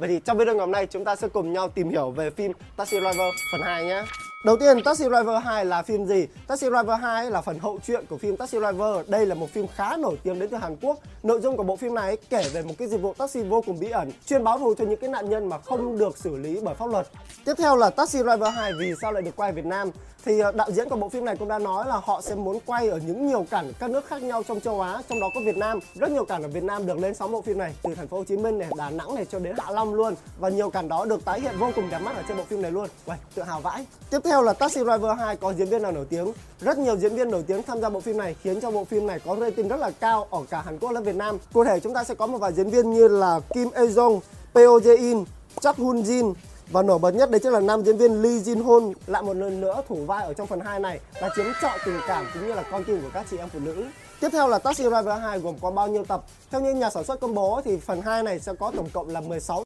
Vậy thì trong video ngày hôm nay chúng ta sẽ cùng nhau tìm hiểu về phim Taxi Driver phần 2 nhé. Đầu tiên Taxi Driver 2 là phim gì? Taxi Driver 2 là phần hậu truyện của phim Taxi Driver. Đây là một phim khá nổi tiếng đến từ Hàn Quốc. Nội dung của bộ phim này kể về một cái dịch vụ taxi vô cùng bí ẩn, chuyên báo thù cho những cái nạn nhân mà không được xử lý bởi pháp luật. Tiếp theo là Taxi Driver 2 vì sao lại được quay ở Việt Nam? Thì ờ, đạo diễn của bộ phim này cũng đã nói là họ sẽ muốn quay ở những nhiều cảnh các nước khác nhau trong châu Á, trong đó có Việt Nam. Rất nhiều cảnh ở Việt Nam được lên sóng bộ phim này từ thành phố Hồ Chí Minh này, Đà Nẵng này cho đến Hạ Long luôn và nhiều cảnh đó được tái hiện vô cùng đẹp mắt ở trên bộ phim này luôn. Uầy, tự hào vãi. Tiếp theo theo là Taxi Driver 2 có diễn viên nào nổi tiếng. Rất nhiều diễn viên nổi tiếng tham gia bộ phim này khiến cho bộ phim này có rating rất là cao ở cả Hàn Quốc lẫn Việt Nam. Cụ thể chúng ta sẽ có một vài diễn viên như là Kim Ae Jong, Peo Jae In, Chak Hun Jin và nổi bật nhất đấy chính là nam diễn viên Lee Jin Hoon lại một lần nữa thủ vai ở trong phần 2 này là chiếm trọn tình cảm cũng như là con tim của các chị em phụ nữ. Tiếp theo là Taxi Driver 2 gồm có bao nhiêu tập? Theo như nhà sản xuất công bố thì phần 2 này sẽ có tổng cộng là 16